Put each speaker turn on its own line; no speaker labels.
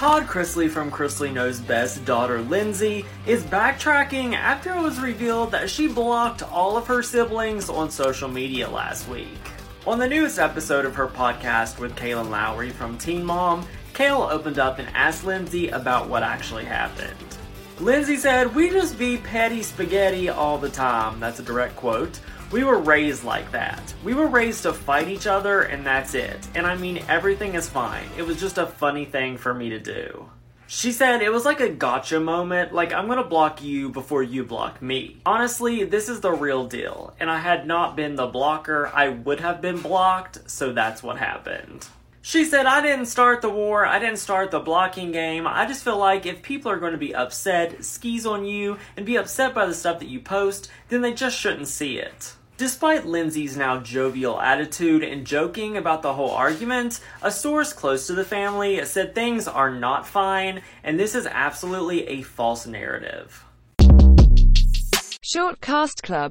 Todd Chrisley from Chrisley Knows Best daughter Lindsie is backtracking after it was revealed that she blocked all of her siblings on social media last week. On the newest episode of her podcast with Kailyn Lowry from Teen Mom, Kail opened up and asked Lindsie about what actually happened. Lindsie said, We just be petty spaghetti all the time. That's a direct quote. We were raised like that. We were raised to fight each other, and that's it. And I mean, everything is fine. It was just a funny thing for me to do. She said it was like a gotcha moment, like I'm gonna block you before you block me. Honestly, this is the real deal, and I had not been the blocker, I would have been blocked, so that's what happened. She said, I didn't start the war, I didn't start the blocking game. I just feel like if people are going to be upset, skis on you, and be upset by the stuff that you post, then they just shouldn't see it. Despite Lindsie's now jovial attitude and joking about the whole argument, a source close to the family said things are not fine, and this is absolutely a false narrative.
Short Cast Club